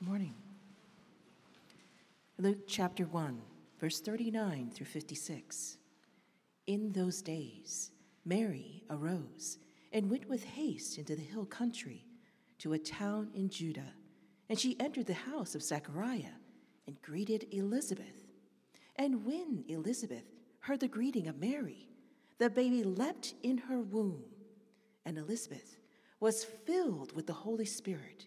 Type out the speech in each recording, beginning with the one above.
Morning. Luke chapter 1, verse 39 through 56. In those days, Mary arose and went with haste into the hill country to a town in Judah, and she entered the house of Zechariah and greeted Elizabeth. And when Elizabeth heard the greeting of Mary, the baby leapt in her womb, and Elizabeth was filled with the Holy Spirit,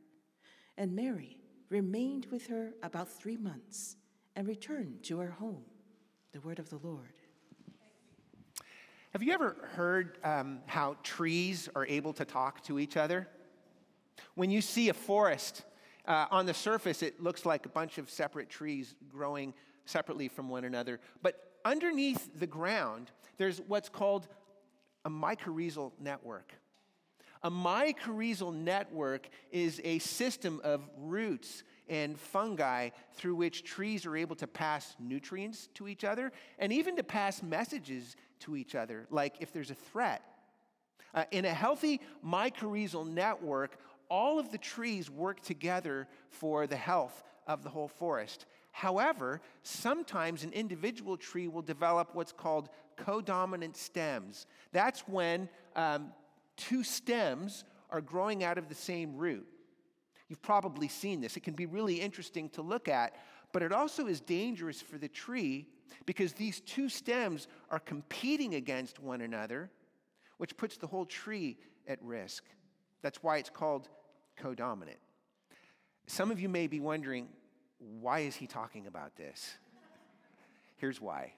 And Mary remained with her about three months and returned to her home. The word of the Lord. Have you ever heard um, how trees are able to talk to each other? When you see a forest uh, on the surface, it looks like a bunch of separate trees growing separately from one another. But underneath the ground, there's what's called a mycorrhizal network. A mycorrhizal network is a system of roots and fungi through which trees are able to pass nutrients to each other and even to pass messages to each other, like if there's a threat. Uh, in a healthy mycorrhizal network, all of the trees work together for the health of the whole forest. However, sometimes an individual tree will develop what's called codominant stems. That's when um, two stems are growing out of the same root. You've probably seen this. It can be really interesting to look at, but it also is dangerous for the tree because these two stems are competing against one another, which puts the whole tree at risk. That's why it's called codominant. Some of you may be wondering, why is he talking about this? Here's why.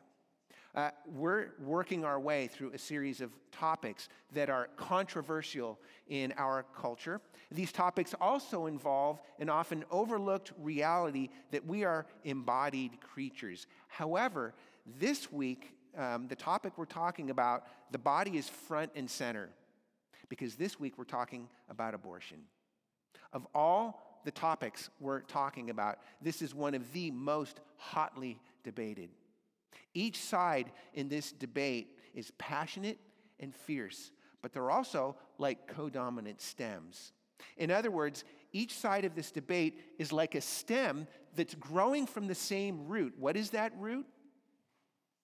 Uh, we're working our way through a series of topics that are controversial in our culture. These topics also involve an often overlooked reality that we are embodied creatures. However, this week, um, the topic we're talking about, the body is front and center, because this week we're talking about abortion. Of all the topics we're talking about, this is one of the most hotly debated. Each side in this debate is passionate and fierce, but they're also like codominant stems. In other words, each side of this debate is like a stem that's growing from the same root. What is that root?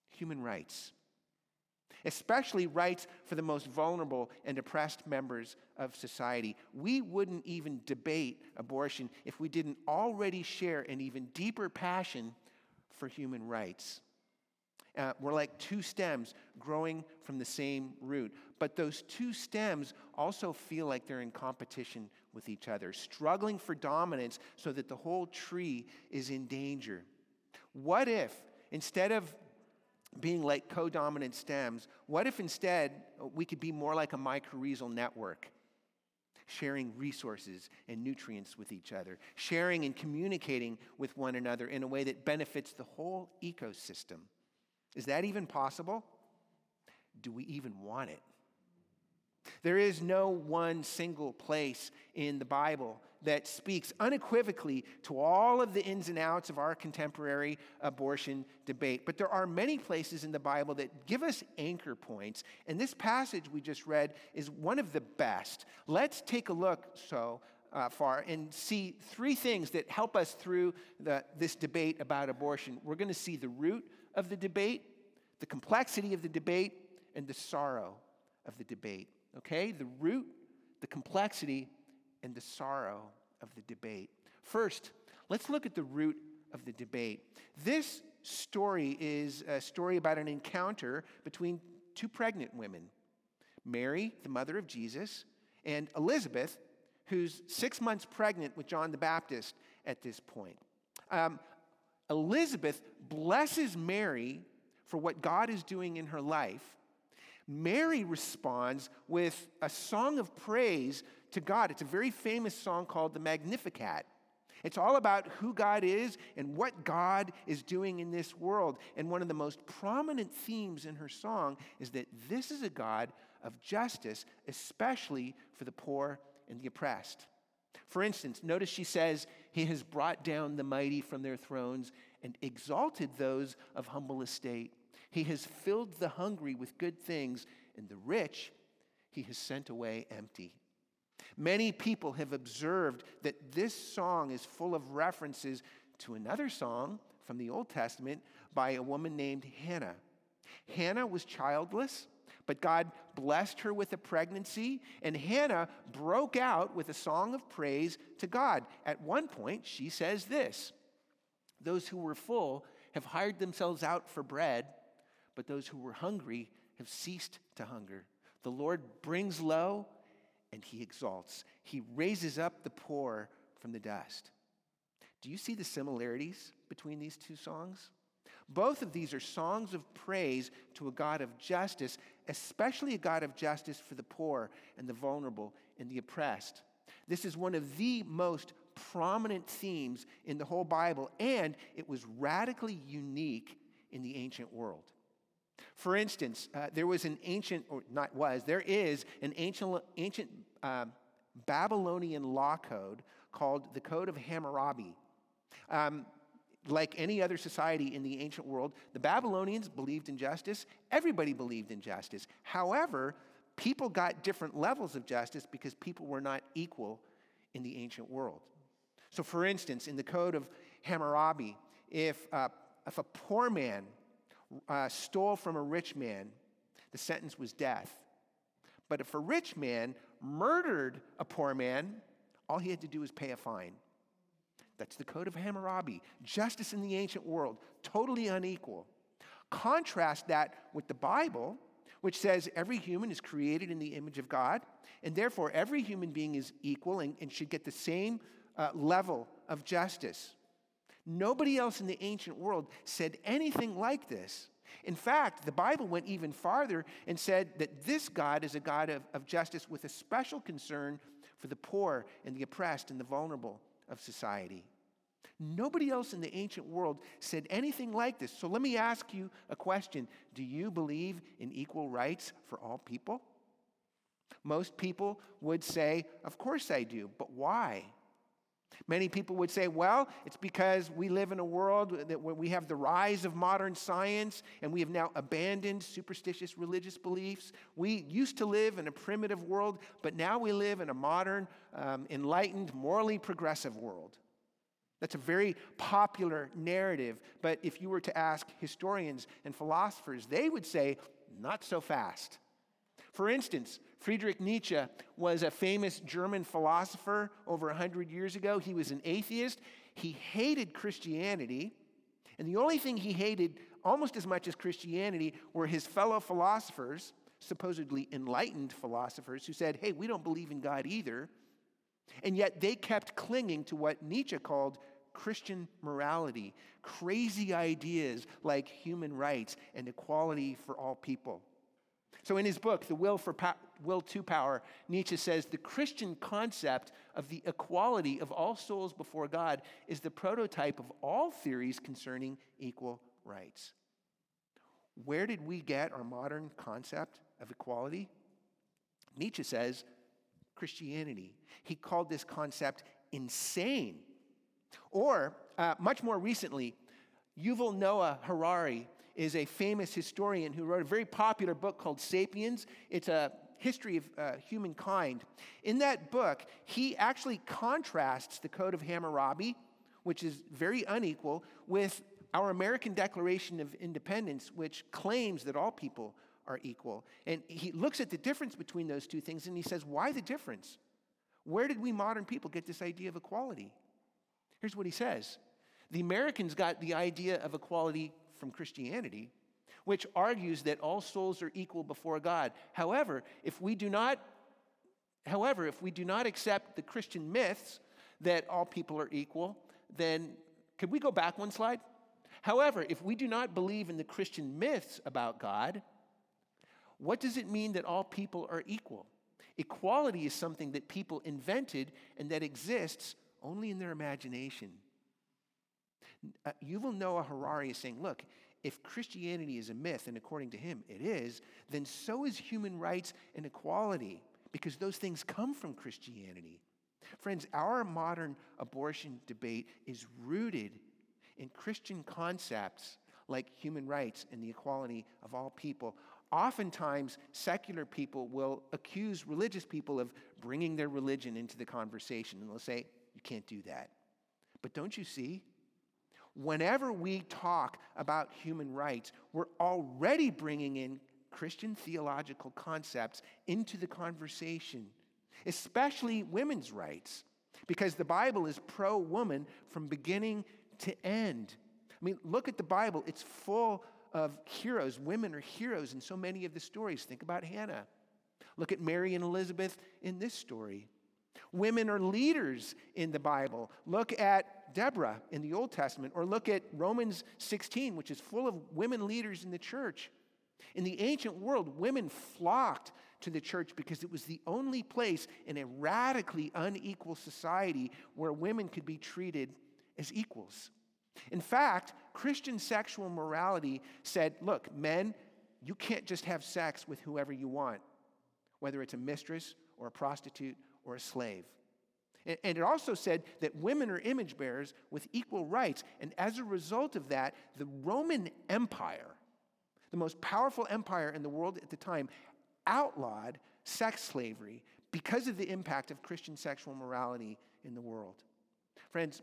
Human rights especially rights for the most vulnerable and oppressed members of society. We wouldn't even debate abortion if we didn't already share an even deeper passion for human rights. Uh, we're like two stems growing from the same root. But those two stems also feel like they're in competition with each other, struggling for dominance so that the whole tree is in danger. What if, instead of being like co dominant stems, what if instead we could be more like a mycorrhizal network? Sharing resources and nutrients with each other, sharing and communicating with one another in a way that benefits the whole ecosystem. Is that even possible? Do we even want it? There is no one single place in the Bible that speaks unequivocally to all of the ins and outs of our contemporary abortion debate. But there are many places in the Bible that give us anchor points, and this passage we just read is one of the best. Let's take a look so uh, far and see three things that help us through the, this debate about abortion. We're going to see the root of the debate, the complexity of the debate, and the sorrow of the debate. Okay? The root, the complexity, and the sorrow of the debate. First, let's look at the root of the debate. This story is a story about an encounter between two pregnant women Mary, the mother of Jesus, and Elizabeth, who's six months pregnant with John the Baptist at this point. Um, Elizabeth blesses Mary for what God is doing in her life. Mary responds with a song of praise to God. It's a very famous song called the Magnificat. It's all about who God is and what God is doing in this world. And one of the most prominent themes in her song is that this is a God of justice, especially for the poor and the oppressed. For instance, notice she says, He has brought down the mighty from their thrones and exalted those of humble estate. He has filled the hungry with good things, and the rich he has sent away empty. Many people have observed that this song is full of references to another song from the Old Testament by a woman named Hannah. Hannah was childless, but God blessed her with a pregnancy, and Hannah broke out with a song of praise to God. At one point, she says this Those who were full have hired themselves out for bread, but those who were hungry have ceased to hunger. The Lord brings low and he exalts. He raises up the poor from the dust. Do you see the similarities between these two songs? Both of these are songs of praise to a God of justice, especially a God of justice for the poor and the vulnerable and the oppressed. This is one of the most prominent themes in the whole Bible, and it was radically unique in the ancient world. For instance, uh, there was an ancient, or not was, there is an ancient, ancient uh, Babylonian law code called the Code of Hammurabi. Um, like any other society in the ancient world, the Babylonians believed in justice. Everybody believed in justice. However, people got different levels of justice because people were not equal in the ancient world. So, for instance, in the Code of Hammurabi, if, uh, if a poor man uh, stole from a rich man, the sentence was death. But if a rich man murdered a poor man, all he had to do was pay a fine. That's the Code of Hammurabi. Justice in the ancient world, totally unequal. Contrast that with the Bible, which says every human is created in the image of God, and therefore every human being is equal and, and should get the same uh, level of justice. Nobody else in the ancient world said anything like this. In fact, the Bible went even farther and said that this God is a God of, of justice with a special concern for the poor and the oppressed and the vulnerable of society. Nobody else in the ancient world said anything like this. So let me ask you a question Do you believe in equal rights for all people? Most people would say, Of course I do, but why? Many people would say, well, it's because we live in a world that where we have the rise of modern science and we have now abandoned superstitious religious beliefs. We used to live in a primitive world, but now we live in a modern, um, enlightened, morally progressive world. That's a very popular narrative, but if you were to ask historians and philosophers, they would say, not so fast. For instance, Friedrich Nietzsche was a famous German philosopher over 100 years ago. He was an atheist. He hated Christianity. And the only thing he hated almost as much as Christianity were his fellow philosophers, supposedly enlightened philosophers, who said, hey, we don't believe in God either. And yet they kept clinging to what Nietzsche called Christian morality, crazy ideas like human rights and equality for all people. So, in his book, The Will, for po- Will to Power, Nietzsche says the Christian concept of the equality of all souls before God is the prototype of all theories concerning equal rights. Where did we get our modern concept of equality? Nietzsche says Christianity. He called this concept insane. Or, uh, much more recently, Yuval Noah Harari is a famous historian who wrote a very popular book called Sapiens. It's a history of uh, humankind. In that book, he actually contrasts the Code of Hammurabi, which is very unequal, with our American Declaration of Independence, which claims that all people are equal. And he looks at the difference between those two things and he says, why the difference? Where did we modern people get this idea of equality? Here's what he says The Americans got the idea of equality from Christianity, which argues that all souls are equal before God. However, if we do not however, if we do not accept the Christian myths that all people are equal, then could we go back one slide? However, if we do not believe in the Christian myths about God, what does it mean that all people are equal? Equality is something that people invented and that exists only in their imagination. Uh, Yuval Noah Harari is saying, look, if Christianity is a myth, and according to him it is, then so is human rights and equality, because those things come from Christianity. Friends, our modern abortion debate is rooted in Christian concepts like human rights and the equality of all people. Oftentimes, secular people will accuse religious people of bringing their religion into the conversation, and they'll say, You can't do that. But don't you see? Whenever we talk about human rights, we're already bringing in Christian theological concepts into the conversation, especially women's rights, because the Bible is pro woman from beginning to end. I mean, look at the Bible, it's full of heroes. Women are heroes in so many of the stories. Think about Hannah. Look at Mary and Elizabeth in this story. Women are leaders in the Bible. Look at Deborah in the Old Testament, or look at Romans 16, which is full of women leaders in the church. In the ancient world, women flocked to the church because it was the only place in a radically unequal society where women could be treated as equals. In fact, Christian sexual morality said, look, men, you can't just have sex with whoever you want, whether it's a mistress or a prostitute or a slave. And it also said that women are image bearers with equal rights. And as a result of that, the Roman Empire, the most powerful empire in the world at the time, outlawed sex slavery because of the impact of Christian sexual morality in the world. Friends,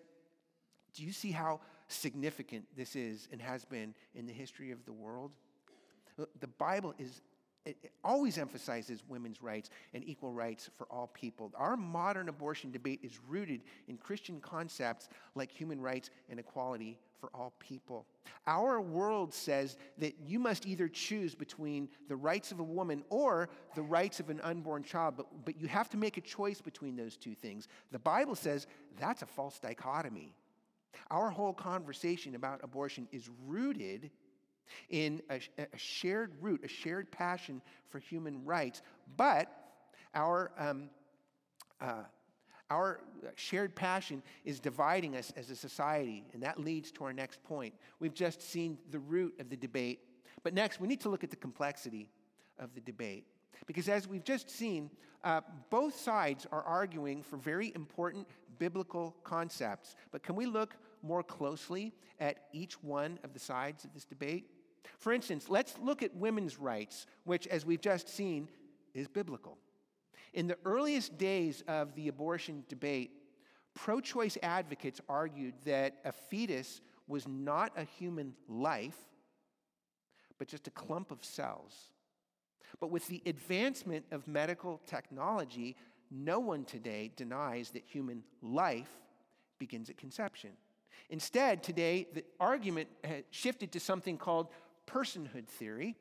do you see how significant this is and has been in the history of the world? The Bible is it always emphasizes women's rights and equal rights for all people. Our modern abortion debate is rooted in Christian concepts like human rights and equality for all people. Our world says that you must either choose between the rights of a woman or the rights of an unborn child, but, but you have to make a choice between those two things. The Bible says that's a false dichotomy. Our whole conversation about abortion is rooted in a, a shared root, a shared passion for human rights, but our, um, uh, our shared passion is dividing us as a society, and that leads to our next point. We've just seen the root of the debate, but next we need to look at the complexity of the debate. Because as we've just seen, uh, both sides are arguing for very important biblical concepts. But can we look more closely at each one of the sides of this debate? For instance, let's look at women's rights, which, as we've just seen, is biblical. In the earliest days of the abortion debate, pro choice advocates argued that a fetus was not a human life, but just a clump of cells. But with the advancement of medical technology, no one today denies that human life begins at conception. Instead, today, the argument shifted to something called personhood theory,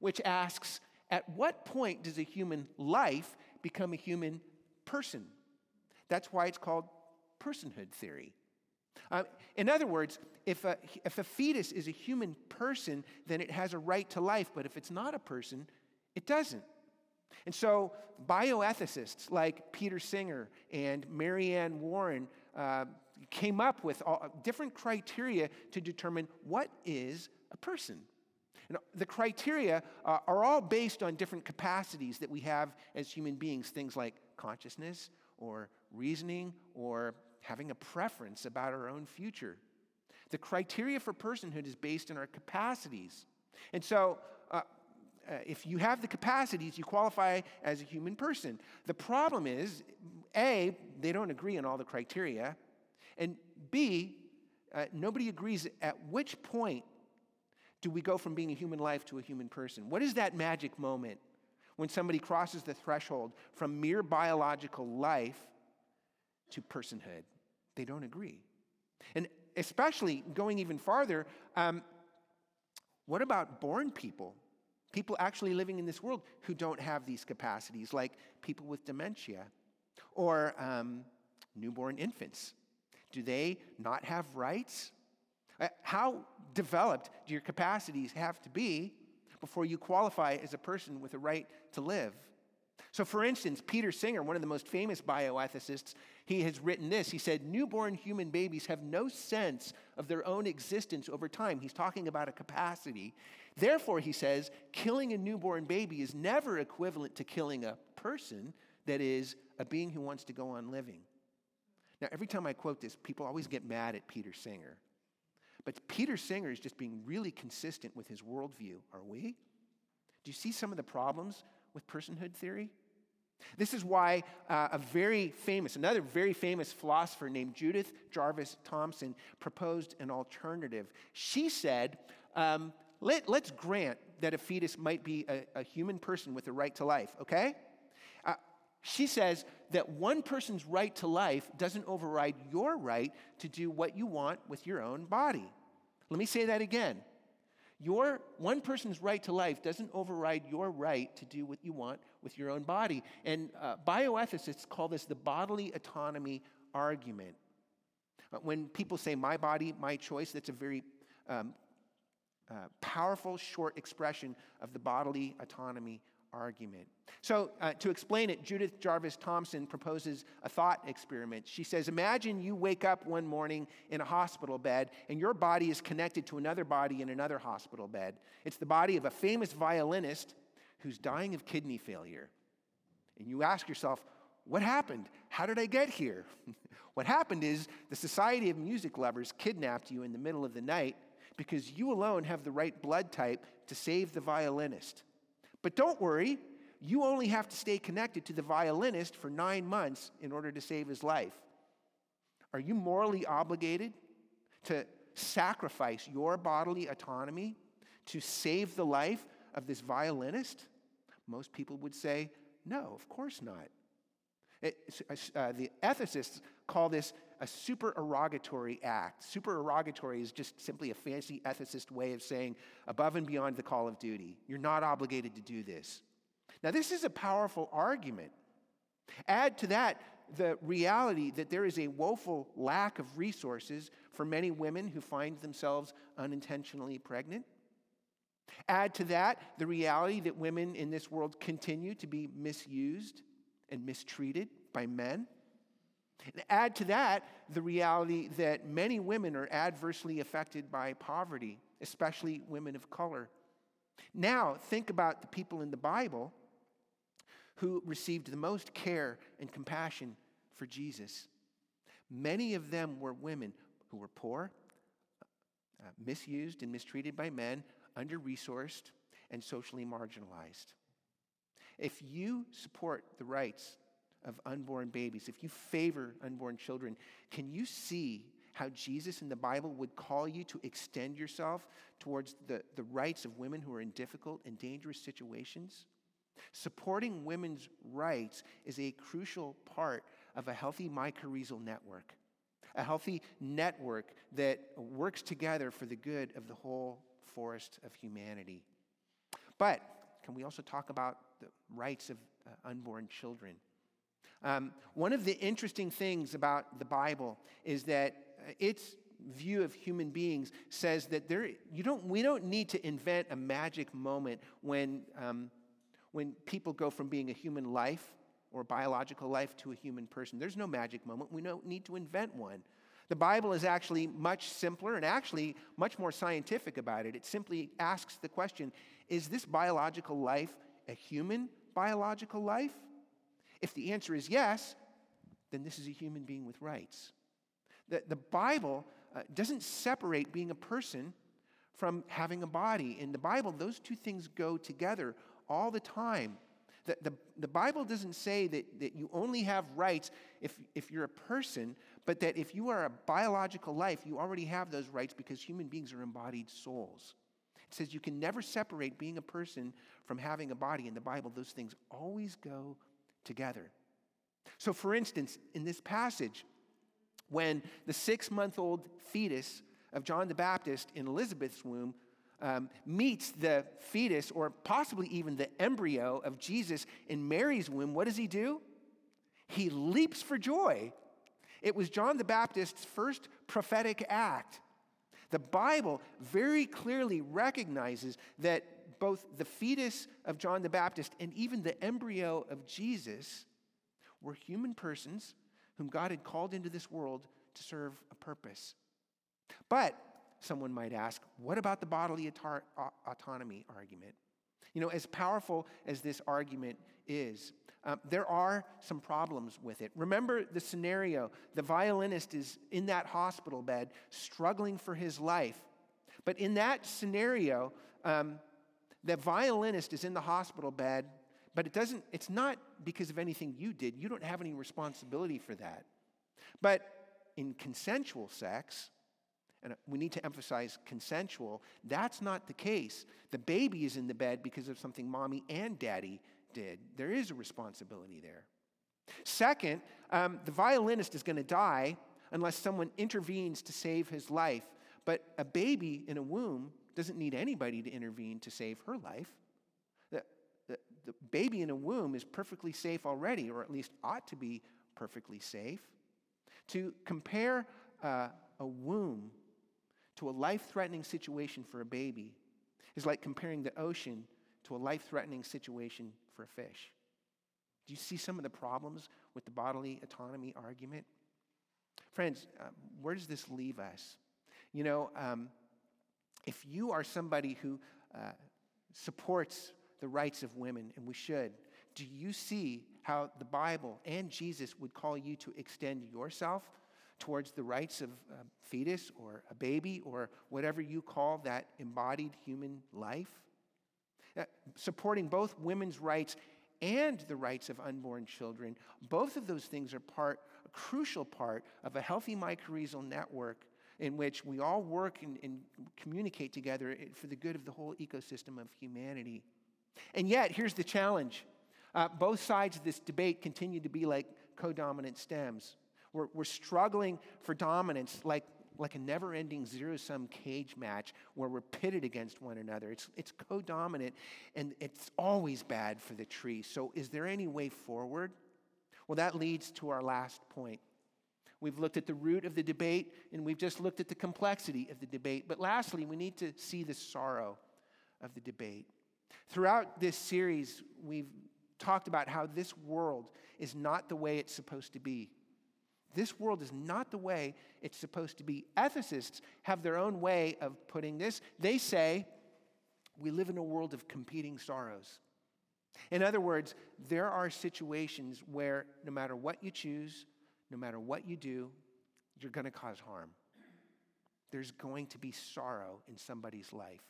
which asks at what point does a human life become a human person? That's why it's called personhood theory. Uh, in other words, if a, if a fetus is a human person, then it has a right to life, but if it's not a person, it doesn't. And so, bioethicists like Peter Singer and Mary Anne Warren uh, came up with all, different criteria to determine what is a person. And the criteria uh, are all based on different capacities that we have as human beings, things like consciousness or reasoning or having a preference about our own future. The criteria for personhood is based on our capacities. And so, uh, uh, if you have the capacities, you qualify as a human person. The problem is A, they don't agree on all the criteria, and B, uh, nobody agrees at which point do we go from being a human life to a human person? What is that magic moment when somebody crosses the threshold from mere biological life to personhood? They don't agree. And especially going even farther, um, what about born people? People actually living in this world who don't have these capacities, like people with dementia or um, newborn infants. Do they not have rights? Uh, how developed your capacities have to be before you qualify as a person with a right to live? So, for instance, Peter Singer, one of the most famous bioethicists, he has written this. He said, Newborn human babies have no sense of their own existence over time. He's talking about a capacity. Therefore, he says, killing a newborn baby is never equivalent to killing a person, that is, a being who wants to go on living. Now, every time I quote this, people always get mad at Peter Singer. But Peter Singer is just being really consistent with his worldview. Are we? Do you see some of the problems with personhood theory? This is why uh, a very famous, another very famous philosopher named Judith Jarvis Thomson proposed an alternative. She said, um, Let, us grant that a fetus might be a, a, human person with a right to life, okay? Uh, she says that one person's right to life doesn't override your right to do what you want with your own body. Let me say that again. Your one person's right to life doesn't override your right to do what you want with your own body. And uh, bioethicists call this the bodily autonomy argument. Uh, when people say my body, my choice, that's a very um, uh, powerful, short expression of the bodily autonomy argument. So, uh, to explain it, Judith Jarvis Thomson proposes a thought experiment. She says Imagine you wake up one morning in a hospital bed, and your body is connected to another body in another hospital bed. It's the body of a famous violinist who's dying of kidney failure. And you ask yourself, What happened? How did I get here? what happened is the Society of Music Lovers kidnapped you in the middle of the night because you alone have the right blood type to save the violinist. But don't worry, you only have to stay connected to the violinist for nine months in order to save his life. Are you morally obligated to sacrifice your bodily autonomy to save the life of this violinist? Most people would say, no, of course not. It, uh, the ethicists call this a supererogatory act. Supererogatory is just simply a fancy ethicist way of saying above and beyond the call of duty. You're not obligated to do this. Now, this is a powerful argument. Add to that the reality that there is a woeful lack of resources for many women who find themselves unintentionally pregnant. Add to that the reality that women in this world continue to be misused and mistreated by men. Add to that the reality that many women are adversely affected by poverty, especially women of color. Now, think about the people in the Bible who received the most care and compassion for Jesus. Many of them were women who were poor, uh, misused and mistreated by men, under resourced, and socially marginalized. If you support the rights of unborn babies, if you favor unborn children, can you see how Jesus in the Bible would call you to extend yourself towards the, the rights of women who are in difficult and dangerous situations? Supporting women's rights is a crucial part of a healthy mycorrhizal network, a healthy network that works together for the good of the whole forest of humanity. But can we also talk about the rights of uh, unborn children? Um, one of the interesting things about the Bible is that uh, its view of human beings says that there, you don't, we don't need to invent a magic moment when, um, when people go from being a human life or biological life to a human person. There's no magic moment. We don't need to invent one. The Bible is actually much simpler and actually much more scientific about it. It simply asks the question Is this biological life a human biological life? If the answer is yes, then this is a human being with rights. The, the Bible uh, doesn't separate being a person from having a body. In the Bible, those two things go together all the time. The, the, the, Bible doesn't say that, that you only have rights if, if you're a person, but that if you are a biological life, you already have those rights because human beings are embodied souls. It says you can never separate being a person from having a body. In the Bible, those things always go together. So, for instance, in this passage, when the six month old fetus of John the Baptist in Elizabeth's womb um, meets the fetus or possibly even the embryo of Jesus in Mary's womb, what does he do? He leaps for joy. It was John the Baptist's first prophetic act. The Bible very clearly recognizes that both the fetus of John the Baptist and even the embryo of Jesus were human persons whom God had called into this world to serve a purpose. But someone might ask, what about the bodily autonomy argument? You know, as powerful as this argument is, um, there are some problems with it. Remember the scenario the violinist is in that hospital bed struggling for his life. But in that scenario, um, the violinist is in the hospital bed, but it doesn't, it's not because of anything you did. You don't have any responsibility for that. But in consensual sex, and we need to emphasize consensual, that's not the case. The baby is in the bed because of something mommy and daddy did. There is a responsibility there. Second, um, the violinist is going to die unless someone intervenes to save his life. But a baby in a womb doesn't need anybody to intervene to save her life. The, the, the baby in a womb is perfectly safe already, or at least ought to be perfectly safe. To compare uh, a womb to a life threatening situation for a baby is like comparing the ocean to a life threatening situation for a fish. Do you see some of the problems with the bodily autonomy argument? Friends, uh, where does this leave us? You know, um, if you are somebody who uh, supports the rights of women, and we should, do you see how the Bible and Jesus would call you to extend yourself towards the rights of a fetus or a baby or whatever you call that embodied human life? Uh, supporting both women's rights and the rights of unborn children, both of those things are part, a crucial part of a healthy mycorrhizal network in which we all work and, and communicate together for the good of the whole ecosystem of humanity. And yet, here's the challenge. Uh, both sides of this debate continue to be like co dominant stems. We're, we're struggling for dominance like, like a never ending zero sum cage match where we're pitted against one another. It's, it's co dominant and it's always bad for the tree. So, is there any way forward? Well, that leads to our last point. We've looked at the root of the debate and we've just looked at the complexity of the debate. But lastly, we need to see the sorrow of the debate. Throughout this series, we've talked about how this world is not the way it's supposed to be. This world is not the way it's supposed to be. Ethicists have their own way of putting this. They say, we live in a world of competing sorrows. In other words, there are situations where no matter what you choose, no matter what you do, you're going to cause harm. There's going to be sorrow in somebody's life.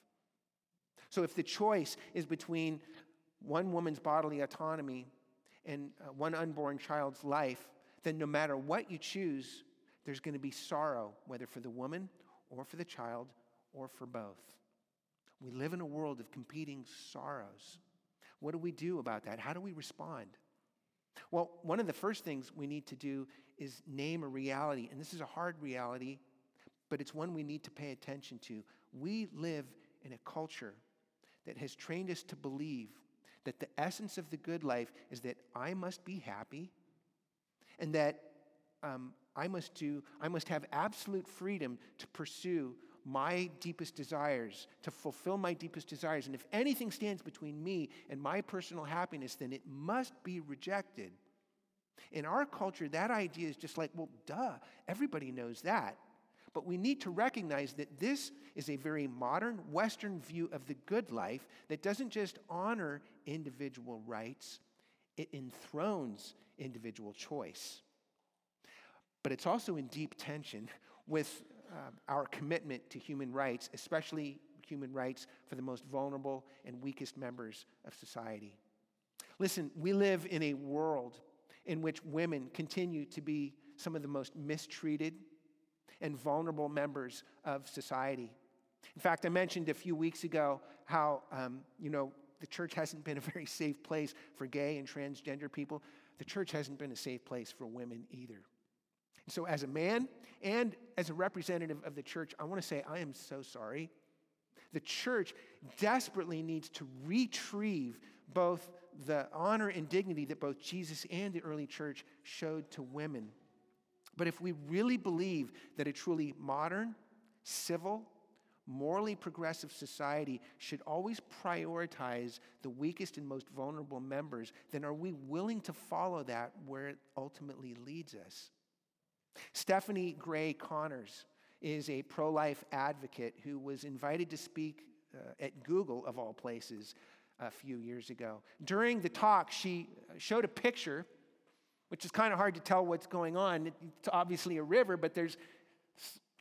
So if the choice is between one woman's bodily autonomy and uh, one unborn child's life, then no matter what you choose, there's going to be sorrow, whether for the woman or for the child or for both. We live in a world of competing sorrows. What do we do about that? How do we respond? Well, one of the first things we need to do is name a reality. And this is a hard reality, but it's one we need to pay attention to. We live in a culture that has trained us to believe that the essence of the good life is that I must be happy and that um, I must do, I must have absolute freedom to pursue my deepest desires, to fulfill my deepest desires. And if anything stands between me and my personal happiness, then it must be rejected. In our culture, that idea is just like, well, duh, everybody knows that. But we need to recognize that this is a very modern Western view of the good life that doesn't just honor individual rights, it enthrones individual choice. But it's also in deep tension with uh, our commitment to human rights, especially human rights for the most vulnerable and weakest members of society. Listen, we live in a world in which women continue to be some of the most mistreated and vulnerable members of society. In fact, I mentioned a few weeks ago how, um, you know, the church hasn't been a very safe place for gay and transgender people. The church hasn't been a safe place for women either. So, as a man and as a representative of the church, I want to say I am so sorry. The church desperately needs to retrieve both the honor and dignity that both Jesus and the early church showed to women. But if we really believe that a truly modern, civil, morally progressive society should always prioritize the weakest and most vulnerable members, then are we willing to follow that where it ultimately leads us? Stephanie Gray Connors is a pro life advocate who was invited to speak uh, at Google, of all places, a few years ago. During the talk, she showed a picture, which is kind of hard to tell what's going on. It's obviously a river, but there's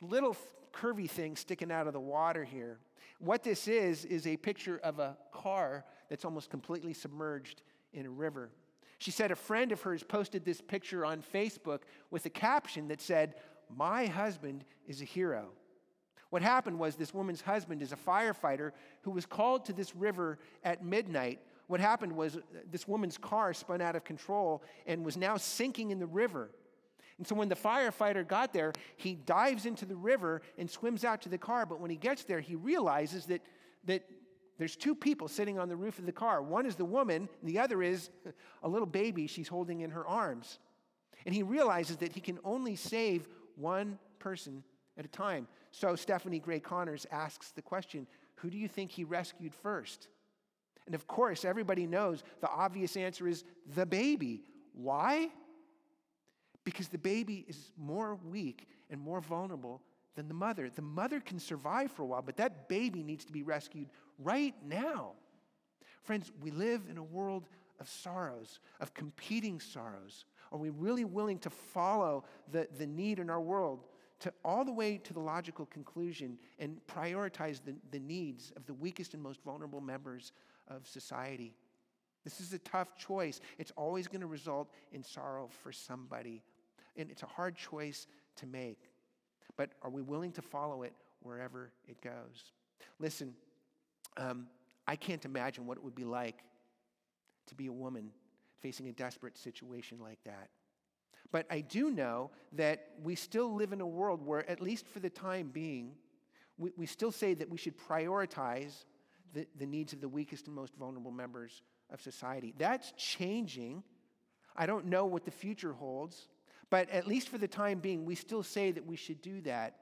little curvy things sticking out of the water here. What this is, is a picture of a car that's almost completely submerged in a river. She said a friend of hers posted this picture on Facebook with a caption that said, My husband is a hero. What happened was this woman's husband is a firefighter who was called to this river at midnight. What happened was uh, this woman's car spun out of control and was now sinking in the river. And so when the firefighter got there, he dives into the river and swims out to the car. But when he gets there, he realizes that, that there's two people sitting on the roof of the car. One is the woman, and the other is a little baby she's holding in her arms. And he realizes that he can only save one person at a time. So Stephanie Gray Connors asks the question who do you think he rescued first? And of course, everybody knows the obvious answer is the baby. Why? Because the baby is more weak and more vulnerable than the mother. The mother can survive for a while, but that baby needs to be rescued right now. Friends, we live in a world of sorrows, of competing sorrows. Are we really willing to follow the, the need in our world to all the way to the logical conclusion and prioritize the, the needs of the weakest and most vulnerable members of society? This is a tough choice. It's always going to result in sorrow for somebody. And it's a hard choice to make. But are we willing to follow it wherever it goes? Listen, um, I can't imagine what it would be like to be a woman facing a desperate situation like that. But I do know that we still live in a world where, at least for the time being, we, we still say that we should prioritize the, the needs of the weakest and most vulnerable members of society. That's changing. I don't know what the future holds, but at least for the time being, we still say that we should do that.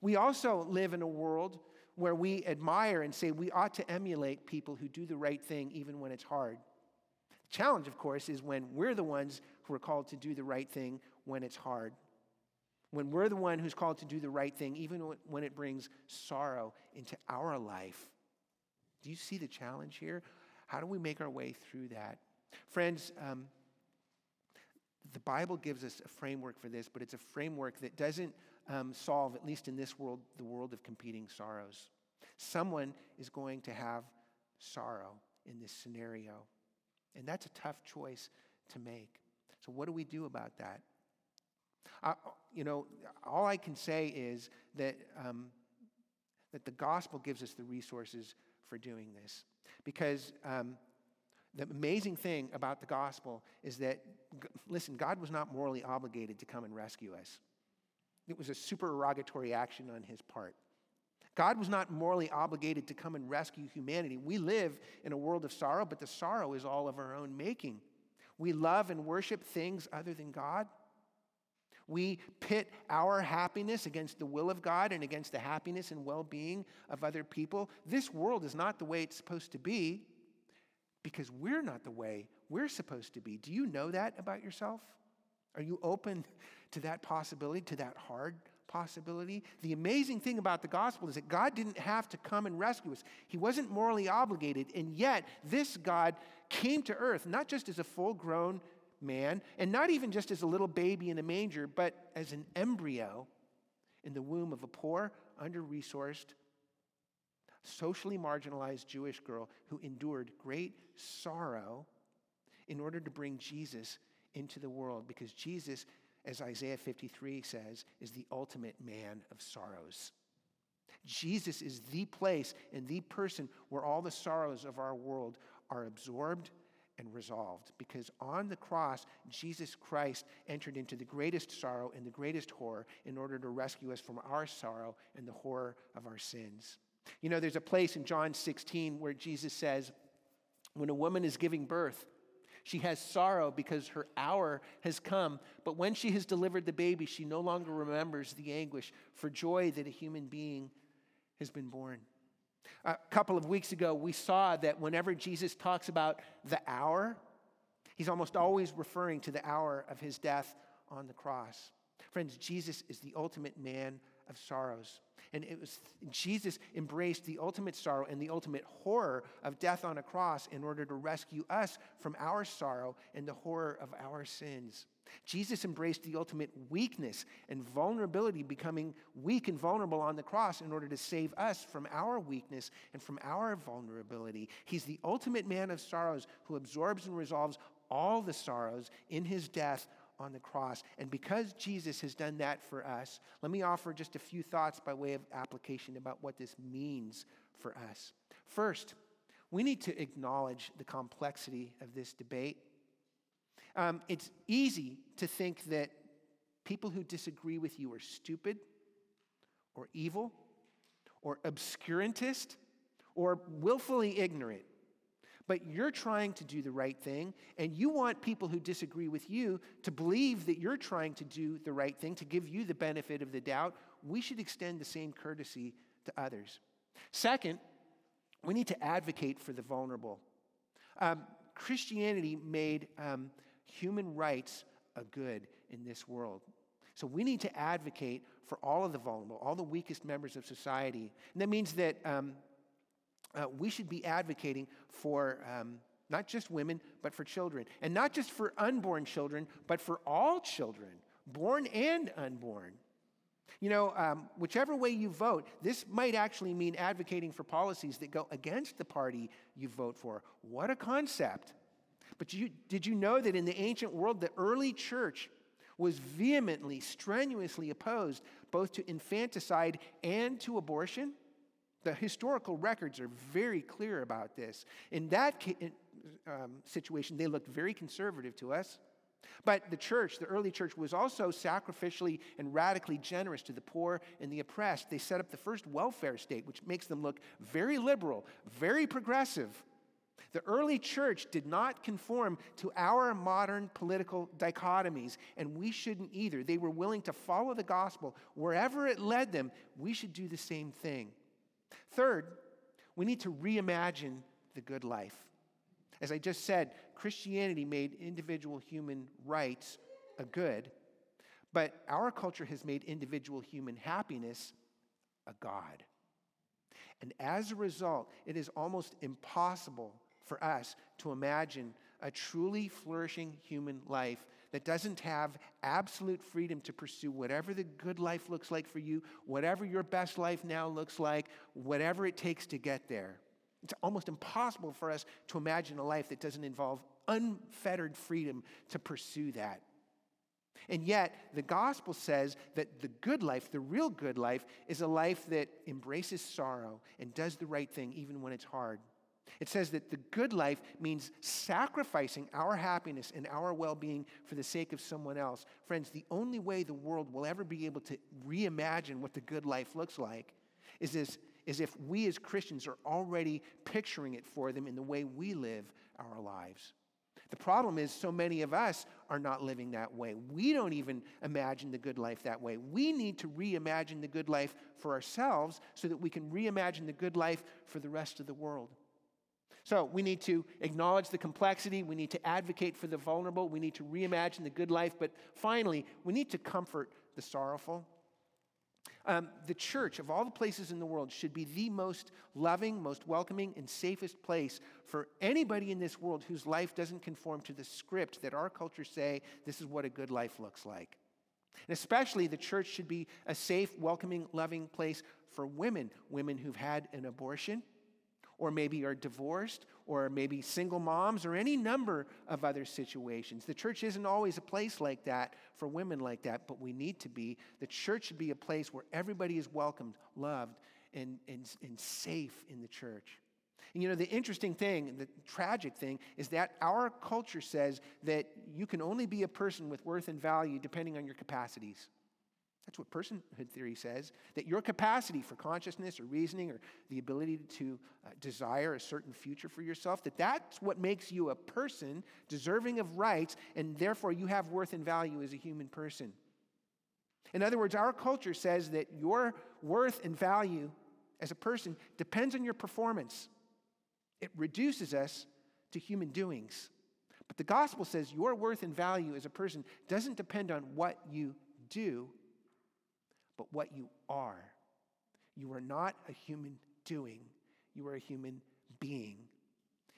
We also live in a world where we admire and say we ought to emulate people who do the right thing even when it's hard. The challenge, of course, is when we're the ones who are called to do the right thing when it's hard. When we're the one who's called to do the right thing, even when it brings sorrow into our life. Do you see the challenge here? How do we make our way through that? Friends, um, the Bible gives us a framework for this, but it's a framework that doesn't um, solve, at least in this world, the world of competing sorrows. Someone is going to have sorrow in this scenario. And that's a tough choice to make. So, what do we do about that? Uh, you know, all I can say is that, um, that the gospel gives us the resources for doing this. Because um, the amazing thing about the gospel is that, listen, God was not morally obligated to come and rescue us. It was a supererogatory action on his part. God was not morally obligated to come and rescue humanity. We live in a world of sorrow, but the sorrow is all of our own making. We love and worship things other than God. We pit our happiness against the will of God and against the happiness and well being of other people. This world is not the way it's supposed to be because we're not the way we're supposed to be. Do you know that about yourself? Are you open to that possibility, to that hard possibility? The amazing thing about the gospel is that God didn't have to come and rescue us, He wasn't morally obligated, and yet this God came to earth, not just as a full grown man, and not even just as a little baby in a manger, but as an embryo in the womb of a poor, under resourced, socially marginalized Jewish girl who endured great sorrow in order to bring Jesus into the world because Jesus, as Isaiah 53 says, is the ultimate man of sorrows. Jesus is the place and the person where all the sorrows of our world are absorbed and resolved. Because on the cross, Jesus Christ entered into the greatest sorrow and the greatest horror in order to rescue us from our sorrow and the horror of our sins. You know, there's a place in John 16 where Jesus says, when a woman is giving birth, she has sorrow because her hour has come. But when she has delivered the baby, she no longer remembers the anguish for joy that a human being has been born. A couple of weeks ago, we saw that whenever Jesus talks about the hour, he's almost always referring to the hour of his death on the cross. Friends, Jesus is the ultimate man of sorrows. And it was Jesus embraced the ultimate sorrow and the ultimate horror of death on a cross in order to rescue us from our sorrow and the horror of our sins. Jesus embraced the ultimate weakness and vulnerability, becoming weak and vulnerable on the cross in order to save us from our weakness and from our vulnerability. He's the ultimate man of sorrows who absorbs and resolves all the sorrows in his death on the cross. And because Jesus has done that for us, let me offer just a few thoughts by way of application about what this means for us. First, we need to acknowledge the complexity of this debate. Um, it's easy to think that people who disagree with you are stupid or evil or obscurantist or willfully ignorant but you're trying to do the right thing, and you want people who disagree with you to believe that you're trying to do the right thing, to give you the benefit of the doubt, we should extend the same courtesy to others. Second, we need to advocate for the vulnerable. Um, Christianity made um, human rights a good in this world. So we need to advocate for all of the vulnerable, all the weakest members of society. And that means that um, uh, we should be advocating for um, not just women, but for children. And not just for unborn children, but for all children, born and unborn. You know, um, whichever way you vote, this might actually mean advocating for policies that go against the party you vote for. What a concept. But you, did you know that in the ancient world, the early church was vehemently, strenuously opposed both to infanticide and to abortion? The historical records are very clear about this. In that um, situation, they looked very conservative to us. But the church, the early church, was also sacrificially and radically generous to the poor and the oppressed. They set up the first welfare state, which makes them look very liberal, very progressive. The early church did not conform to our modern political dichotomies, and we shouldn't either. They were willing to follow the gospel wherever it led them. We should do the same thing. Third, we need to reimagine the good life. As I just said, Christianity made individual human rights a good, but our culture has made individual human happiness a God. And as a result, it is almost impossible for us to imagine a truly flourishing human life that doesn't have absolute freedom to pursue whatever the good life looks like for you, whatever your best life now looks like, whatever it takes to get there. It's almost impossible for us to imagine a life that doesn't involve unfettered freedom to pursue that. And yet, the gospel says that the good life, the real good life, is a life that embraces sorrow and does the right thing even when it's hard. It says that the good life means sacrificing our happiness and our well being for the sake of someone else. Friends, the only way the world will ever be able to reimagine what the good life looks like is, this, is if we as Christians are already picturing it for them in the way we live our lives. The problem is, so many of us are not living that way. We don't even imagine the good life that way. We need to reimagine the good life for ourselves so that we can reimagine the good life for the rest of the world. So we need to acknowledge the complexity. We need to advocate for the vulnerable. We need to reimagine the good life. But finally, we need to comfort the sorrowful. Um, the church, of all the places in the world, should be the most loving, most welcoming, and safest place for anybody in this world whose life doesn't conform to the script that our culture say this is what a good life looks like. And especially the church should be a safe, welcoming, loving place for women, women who've had an abortion, or maybe are divorced, or maybe single moms, or any number of other situations. The church isn't always a place like that for women like that, but we need to be. The church should be a place where everybody is welcomed, loved, and, and, and safe in the church. And you know, the interesting thing, the tragic thing, is that our culture says that you can only be a person with worth and value depending on your capacities. That's what personhood theory says that your capacity for consciousness or reasoning or the ability to uh, desire a certain future for yourself, that that's what makes you a person deserving of rights, and therefore you have worth and value as a human person. In other words, our culture says that your worth and value as a person depends on your performance. It reduces us to human doings. But the gospel says your worth and value as a person doesn't depend on what you do, but what you are. You are not a human doing, you are a human being.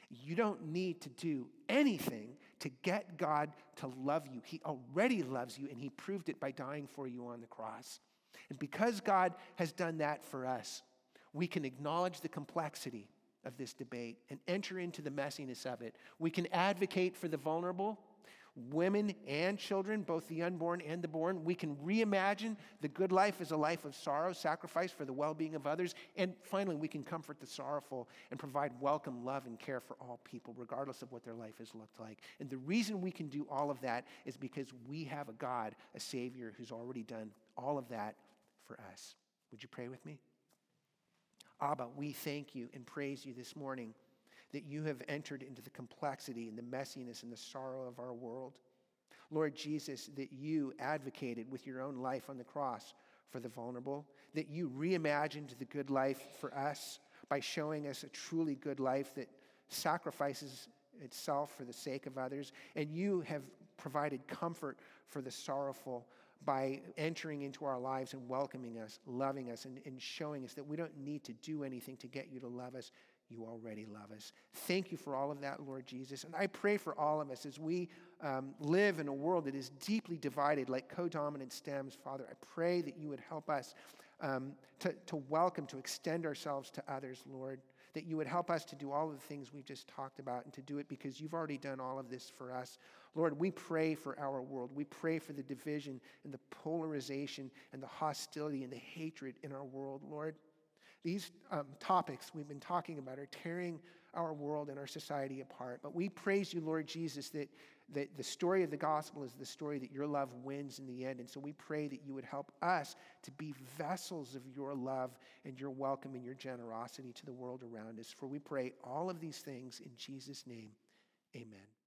You don't need to do anything to get God to love you. He already loves you, and He proved it by dying for you on the cross. And because God has done that for us, we can acknowledge the complexity of this debate and enter into the messiness of it. We can advocate for the vulnerable, women and children, both the unborn and the born. We can reimagine the good life as a life of sorrow, sacrifice for the well being of others. And finally, we can comfort the sorrowful and provide welcome, love, and care for all people, regardless of what their life has looked like. And the reason we can do all of that is because we have a God, a Savior, who's already done all of that for us. Would you pray with me? Abba, we thank you and praise you this morning that you have entered into the complexity and the messiness and the sorrow of our world. Lord Jesus, that you advocated with your own life on the cross for the vulnerable, that you reimagined the good life for us by showing us a truly good life that sacrifices itself for the sake of others, and you have provided comfort for the sorrowful by entering into our lives and welcoming us, loving us, and, and showing us that we don't need to do anything to get you to love us. You already love us. Thank you for all of that, Lord Jesus. And I pray for all of us as we um, live in a world that is deeply divided, like co dominant stems, Father. I pray that you would help us um, to, to welcome, to extend ourselves to others, Lord that you would help us to do all of the things we've just talked about and to do it because you've already done all of this for us. Lord, we pray for our world. We pray for the division and the polarization and the hostility and the hatred in our world, Lord. These um, topics we've been talking about are tearing our world and our society apart. But we praise you, Lord Jesus, that, that the story of the gospel is the story that your love wins in the end. And so we pray that you would help us to be vessels of your love and your welcome and your generosity to the world around us. For we pray all of these things in Jesus' name. Amen.